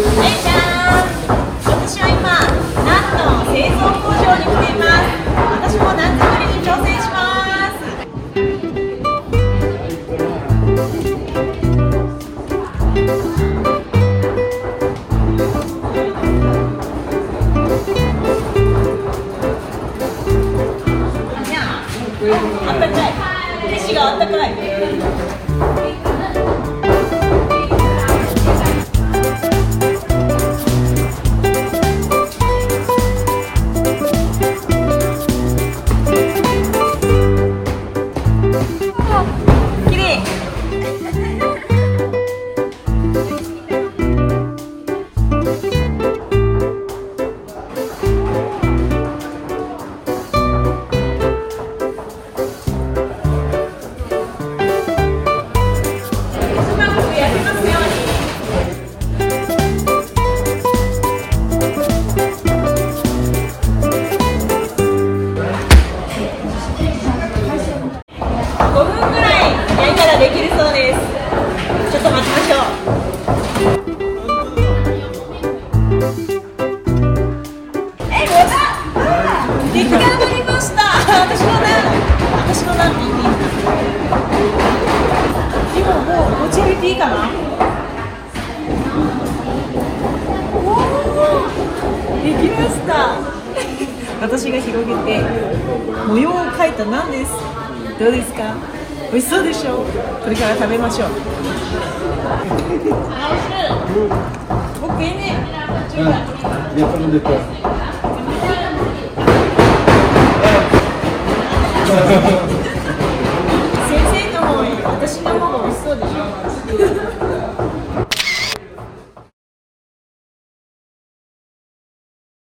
あったかい飯があったかいきれ私のナン右今もう持ち上げていいかな？できました。私が広げて模様を描いたナンです。どうですか？美味しそうでしょ？これから食べましょう。僕 juga Dia perlu dekat.